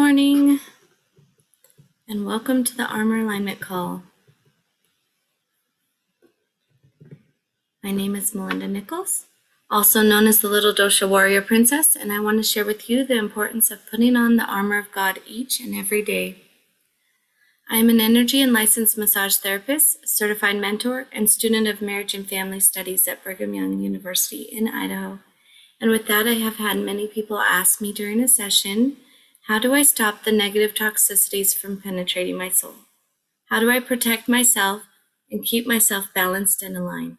morning, and welcome to the Armor Alignment Call. My name is Melinda Nichols, also known as the Little Dosha Warrior Princess, and I want to share with you the importance of putting on the armor of God each and every day. I am an energy and licensed massage therapist, certified mentor, and student of marriage and family studies at Brigham Young University in Idaho. And with that, I have had many people ask me during a session how do I stop the negative toxicities from penetrating my soul? How do I protect myself and keep myself balanced and aligned?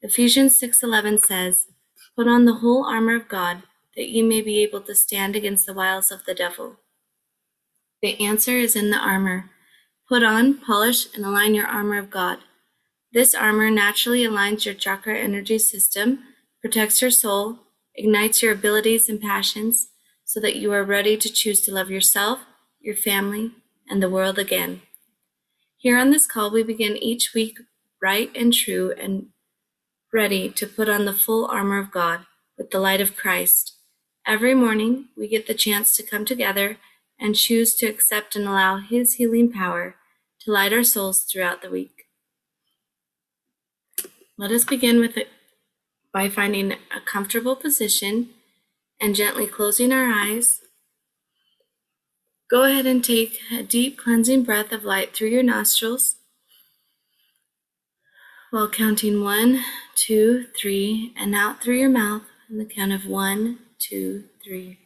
Ephesians 6:11 says, "Put on the whole armor of God, that ye may be able to stand against the wiles of the devil." The answer is in the armor. Put on, polish, and align your armor of God. This armor naturally aligns your chakra energy system, protects your soul, ignites your abilities and passions, so that you are ready to choose to love yourself, your family, and the world again. Here on this call, we begin each week right and true and ready to put on the full armor of God with the light of Christ. Every morning, we get the chance to come together and choose to accept and allow His healing power to light our souls throughout the week. Let us begin with it by finding a comfortable position and gently closing our eyes, go ahead and take a deep cleansing breath of light through your nostrils while counting one, two, three, and out through your mouth in the count of one, two, three.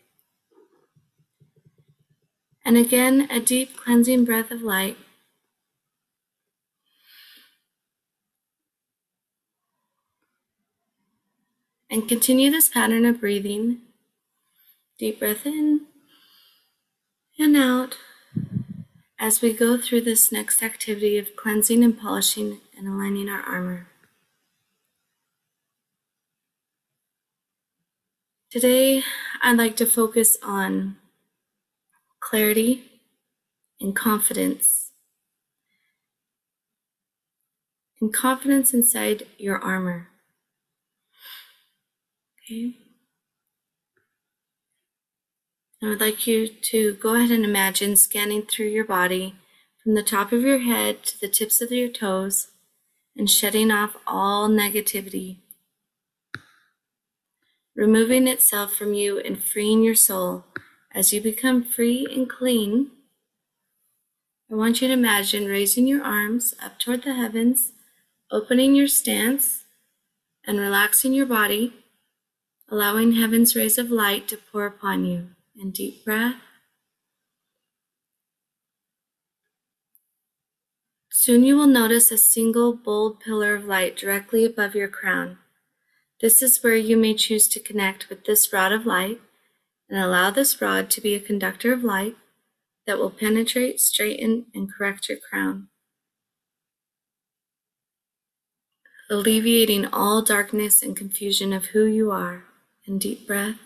And again, a deep cleansing breath of light. And continue this pattern of breathing Deep breath in and out as we go through this next activity of cleansing and polishing and aligning our armor. Today, I'd like to focus on clarity and confidence. And confidence inside your armor. Okay. I would like you to go ahead and imagine scanning through your body from the top of your head to the tips of your toes and shedding off all negativity, removing itself from you and freeing your soul. As you become free and clean, I want you to imagine raising your arms up toward the heavens, opening your stance, and relaxing your body, allowing heaven's rays of light to pour upon you and deep breath. Soon you will notice a single bold pillar of light directly above your crown. This is where you may choose to connect with this rod of light and allow this rod to be a conductor of light that will penetrate, straighten, and correct your crown, alleviating all darkness and confusion of who you are. And deep breath.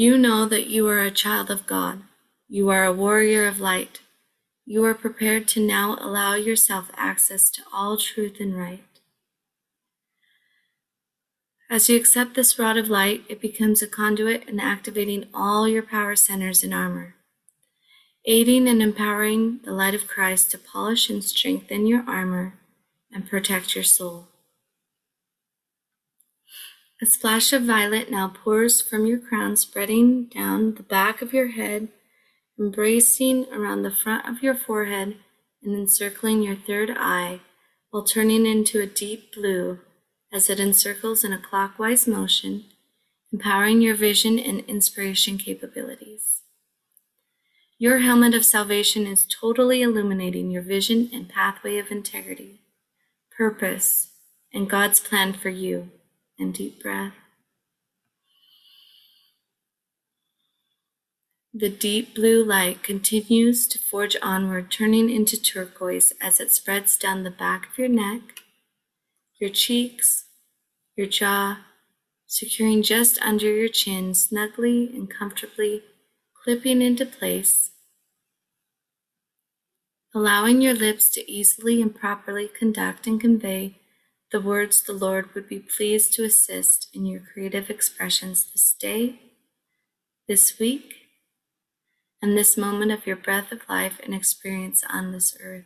You know that you are a child of God. You are a warrior of light. You are prepared to now allow yourself access to all truth and right. As you accept this rod of light, it becomes a conduit in activating all your power centers and armor, aiding and empowering the light of Christ to polish and strengthen your armor and protect your soul. A splash of violet now pours from your crown, spreading down the back of your head, embracing around the front of your forehead, and encircling your third eye, while turning into a deep blue as it encircles in a clockwise motion, empowering your vision and inspiration capabilities. Your helmet of salvation is totally illuminating your vision and pathway of integrity, purpose, and God's plan for you and deep breath. The deep blue light continues to forge onward, turning into turquoise as it spreads down the back of your neck, your cheeks, your jaw, securing just under your chin, snugly and comfortably clipping into place, allowing your lips to easily and properly conduct and convey the words the Lord would be pleased to assist in your creative expressions this day this week, and this moment of your breath of life and experience on this earth.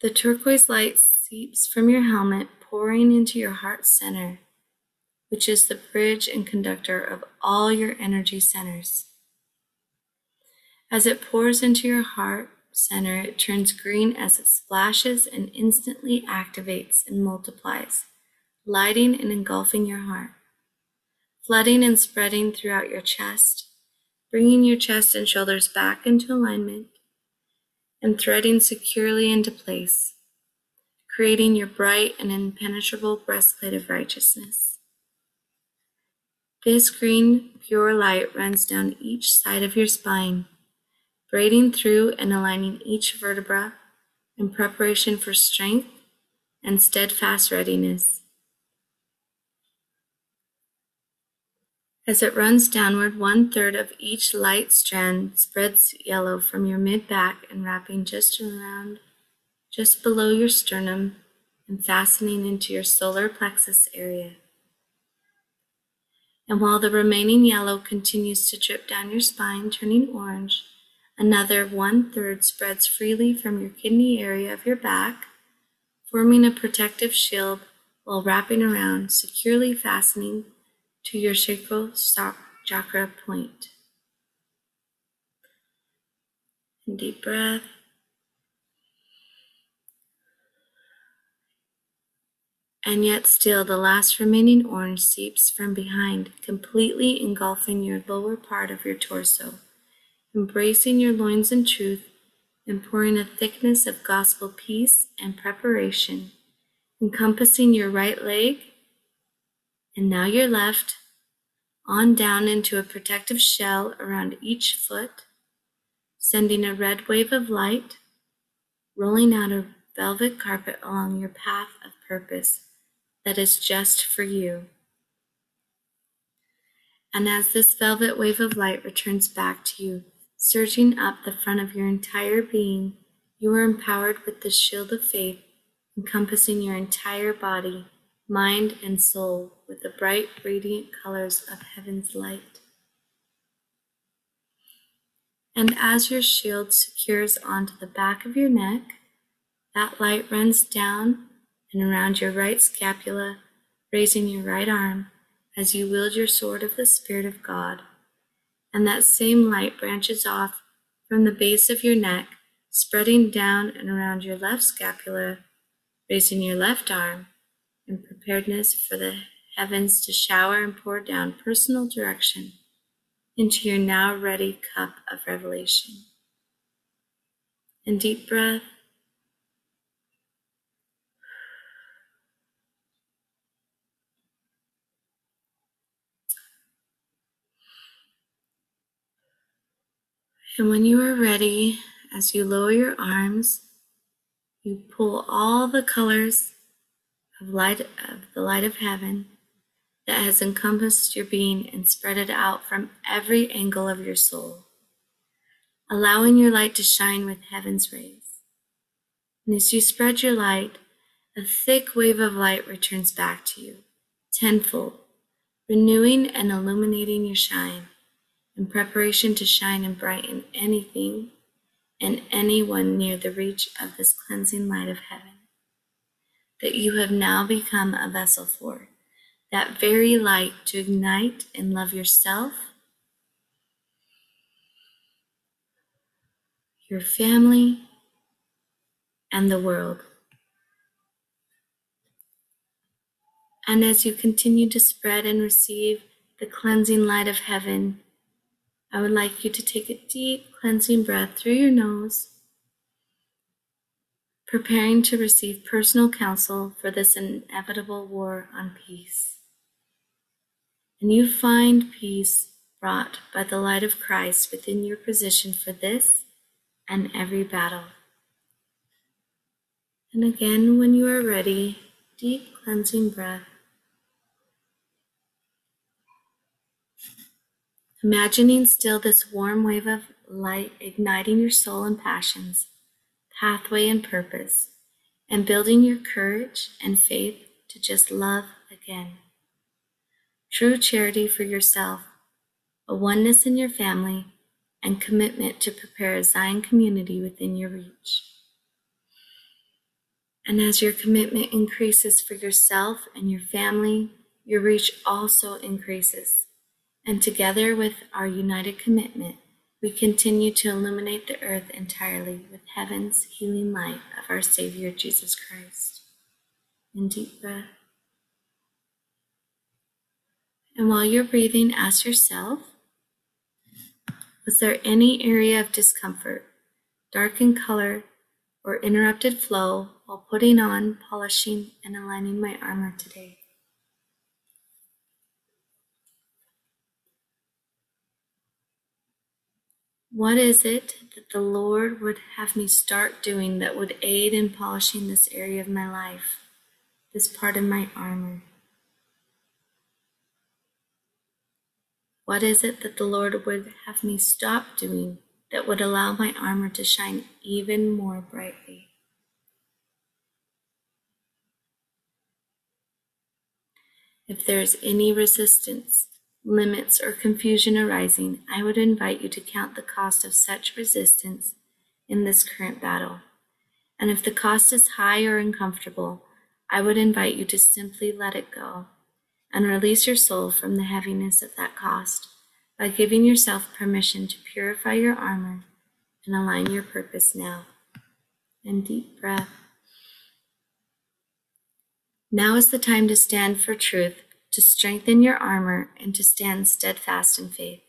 The turquoise light seeps from your helmet, pouring into your heart center, which is the bridge and conductor of all your energy centers. As it pours into your heart center, it turns green as it splashes and instantly activates and multiplies, lighting and engulfing your heart, flooding and spreading throughout your chest, bringing your chest and shoulders back into alignment and threading securely into place, creating your bright and impenetrable breastplate of righteousness. This green, pure light runs down each side of your spine, braiding through and aligning each vertebra in preparation for strength and steadfast readiness. As it runs downward, one third of each light strand spreads yellow from your mid back and wrapping just around, just below your sternum and fastening into your solar plexus area. And while the remaining yellow continues to drip down your spine, turning orange, another one third spreads freely from your kidney area of your back, forming a protective shield while wrapping around, securely fastening to your sacral chakra point. And deep breath. And yet, still, the last remaining orange seeps from behind, completely engulfing your lower part of your torso, embracing your loins in truth, and pouring a thickness of gospel peace and preparation, encompassing your right leg and now your left, on down into a protective shell around each foot, sending a red wave of light, rolling out a velvet carpet along your path of purpose that is just for you. And as this velvet wave of light returns back to you, surging up the front of your entire being, you are empowered with the shield of faith encompassing your entire body mind, and soul with the bright, radiant colors of heaven's light. And as your shield secures onto the back of your neck, that light runs down and around your right scapula, raising your right arm as you wield your sword of the Spirit of God. And that same light branches off from the base of your neck, spreading down and around your left scapula, raising your left arm in preparedness for the heavens to shower and pour down personal direction into your now ready cup of revelation. And deep breath. And when you are ready, as you lower your arms, you pull all the colors of light of the light of heaven that has encompassed your being and spread it out from every angle of your soul, allowing your light to shine with heaven's rays. And as you spread your light, a thick wave of light returns back to you, tenfold, renewing and illuminating your shine in preparation to shine and brighten anything and anyone near the reach of this cleansing light of heaven that you have now become a vessel for, that very light to ignite and love yourself, your family, and the world. And as you continue to spread and receive the cleansing light of heaven, I would like you to take a deep cleansing breath through your nose preparing to receive personal counsel for this inevitable war on peace. And you find peace brought by the light of Christ within your position for this and every battle. And again, when you are ready, deep cleansing breath. Imagining still this warm wave of light igniting your soul and passions pathway, and purpose, and building your courage and faith to just love again. True charity for yourself a oneness in your family, and commitment to prepare a Zion community within your reach. And as your commitment increases for yourself and your family, your reach also increases. And together with our united commitment, we continue to illuminate the earth entirely with heaven's healing light of our Savior Jesus Christ. In deep breath. And while you're breathing, ask yourself Was there any area of discomfort, dark in color, or interrupted flow while putting on, polishing, and aligning my armor today? What is it that the Lord would have me start doing that would aid in polishing this area of my life, this part of my armor? What is it that the Lord would have me stop doing that would allow my armor to shine even more brightly? If there is any resistance, limits, or confusion arising, I would invite you to count the cost of such resistance in this current battle. And if the cost is high or uncomfortable, I would invite you to simply let it go and release your soul from the heaviness of that cost by giving yourself permission to purify your armor and align your purpose now. And deep breath. Now is the time to stand for truth, to strengthen your armor, and to stand steadfast in faith.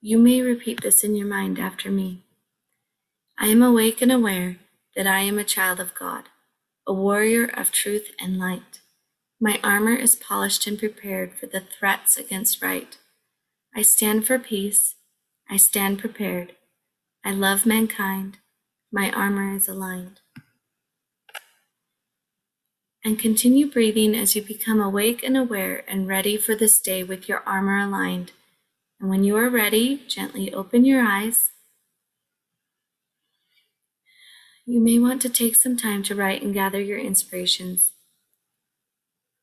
You may repeat this in your mind after me. I am awake and aware that I am a child of God, a warrior of truth and light. My armor is polished and prepared for the threats against right. I stand for peace. I stand prepared. I love mankind. My armor is aligned. And continue breathing as you become awake and aware and ready for this day with your armor aligned. And when you are ready, gently open your eyes. You may want to take some time to write and gather your inspirations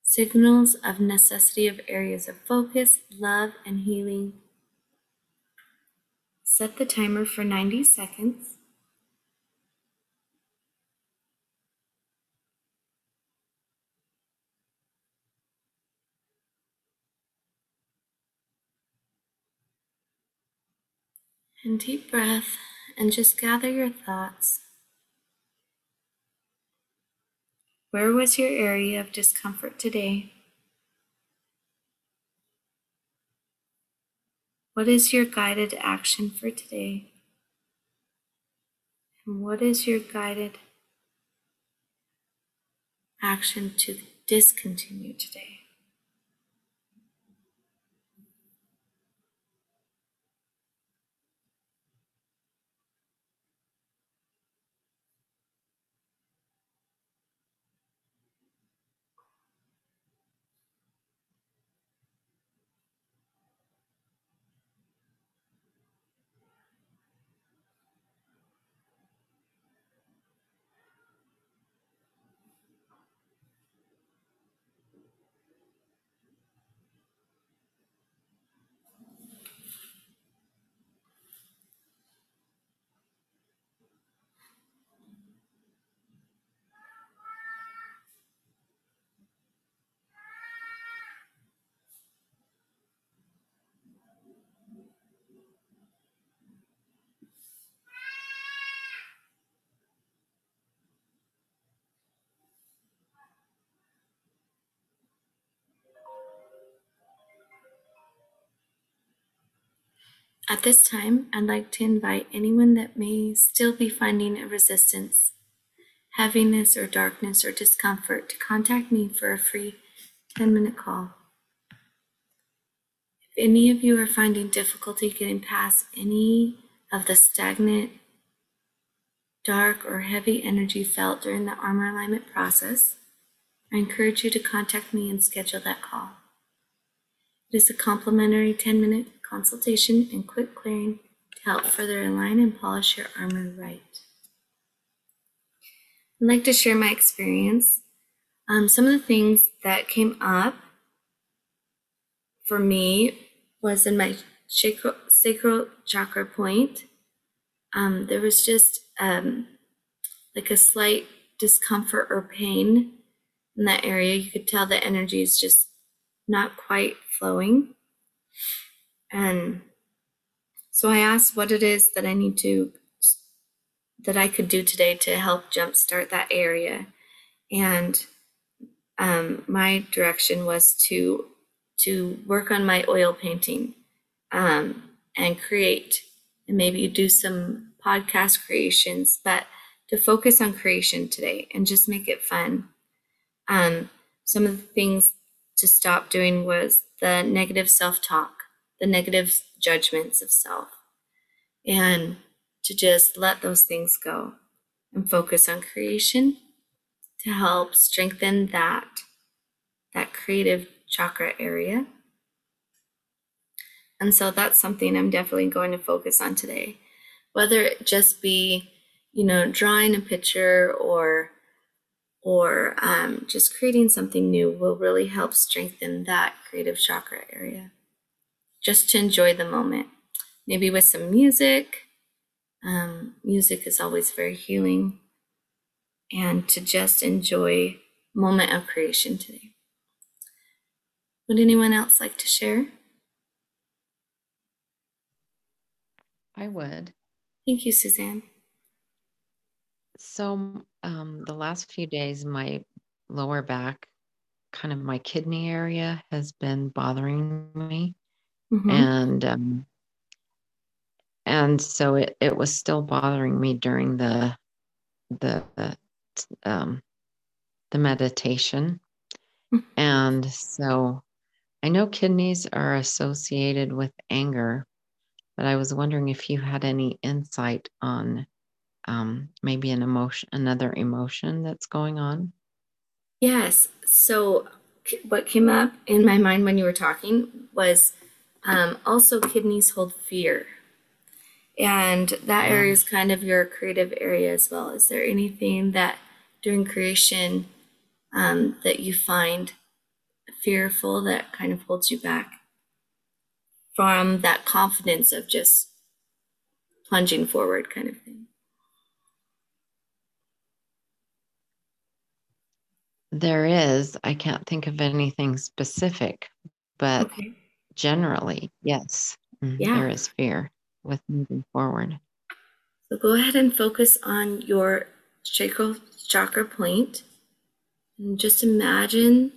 signals of necessity of areas of focus, love, and healing. Set the timer for 90 seconds. And deep breath and just gather your thoughts. Where was your area of discomfort today? What is your guided action for today? And what is your guided action to discontinue today? At this time, I'd like to invite anyone that may still be finding a resistance, heaviness, or darkness or discomfort to contact me for a free 10 minute call. If any of you are finding difficulty getting past any of the stagnant, dark, or heavy energy felt during the armor alignment process, I encourage you to contact me and schedule that call. It is a complimentary 10 minute consultation, and quick clearing to help further align and polish your armor right. I'd like to share my experience. Um, some of the things that came up for me was in my sacral, sacral chakra point. Um, there was just um, like a slight discomfort or pain in that area. You could tell the energy is just not quite flowing. And so I asked what it is that I need to, that I could do today to help jumpstart that area. And um, my direction was to to work on my oil painting um, and create, and maybe do some podcast creations, but to focus on creation today and just make it fun. Um, some of the things to stop doing was the negative self talk, the negative judgments of self, and to just let those things go and focus on creation to help strengthen that that creative chakra area. And so that's something I'm definitely going to focus on today. Whether it just be, you know, drawing a picture or or um, just creating something new will really help strengthen that creative chakra area. Just to enjoy the moment, maybe with some music. Um, music is always very healing, and to just enjoy moment of creation today. Would anyone else like to share? I would. Thank you, Suzanne. So, um, the last few days, my lower back, kind of my kidney area, has been bothering me, Mhm. and um, and so it it was still bothering me during the the um, the meditation, Mhm. and so I know kidneys are associated with anger, but I was wondering if you had any insight on um, maybe an emotion, another emotion that's going on. Yes. So, what came up in my mind when you were talking was um, also kidneys hold fear. And that area is kind of your creative area as well. Is there anything that during creation um, that you find fearful that kind of holds you back from that confidence of just plunging forward, kind of thing? There is, I can't think of anything specific, but Okay. Generally, yes, mm, Yeah. there is fear with moving forward. So go ahead and focus on your sacral chakra point and just imagine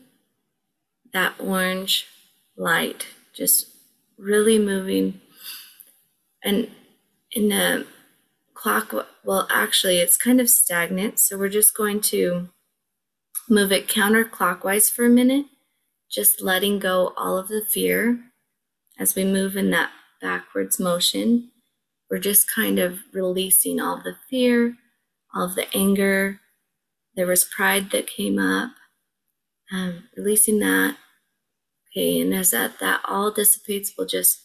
that orange light just really moving and in a clock well actually it's kind of stagnant so we're just going to move it counterclockwise for a minute just letting go all of the fear as we move in that backwards motion we're just kind of releasing all the fear, all of the anger. There was pride that came up, um, releasing that. Okay, and as that that all dissipates, we'll just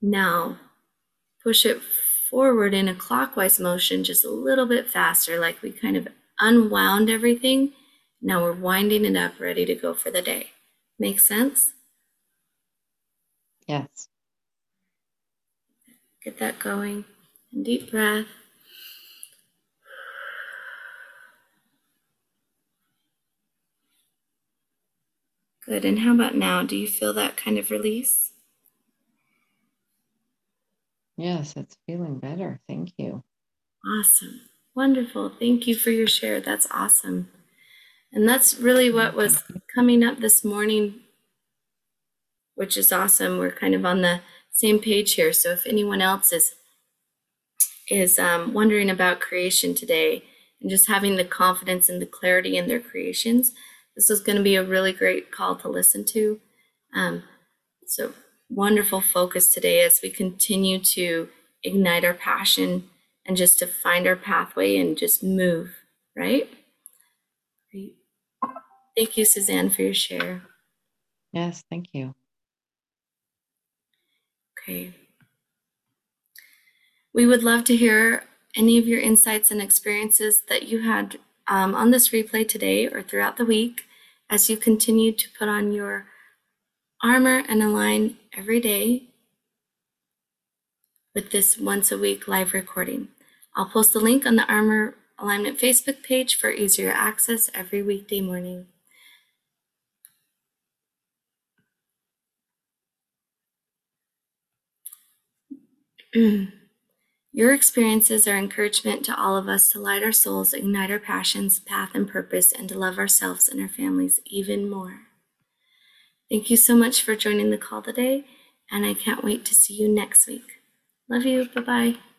now push it forward in a clockwise motion, just a little bit faster, like we kind of unwound everything. Now we're winding it up, ready to go for the day. Make sense? Yes. Get that going. And deep breath. Good. And how about now? Do you feel that kind of release? Yes, it's feeling better. Thank you. Awesome. Wonderful. Thank you for your share. That's awesome. And that's really what was coming up this morning, which is awesome. We're kind of on the same page here. So if anyone else is is um, wondering about creation today and just having the confidence and the clarity in their creations, this is going to be a really great call to listen to. Um, so wonderful focus today as we continue to ignite our passion and just to find our pathway and just move, right? Great. Thank you, Suzanne, for your share. Yes, thank you. Okay. We would love to hear any of your insights and experiences that you had um, on this replay today or throughout the week as you continue to put on your armor and align every day with this once a week live recording. I'll post the link on the Armor Alignment Facebook page for easier access every weekday morning. Your experiences are encouragement to all of us to light our souls, ignite our passions, path, and purpose, and to love ourselves and our families even more. Thank you so much for joining the call today, and I can't wait to see you next week. Love you. Bye bye.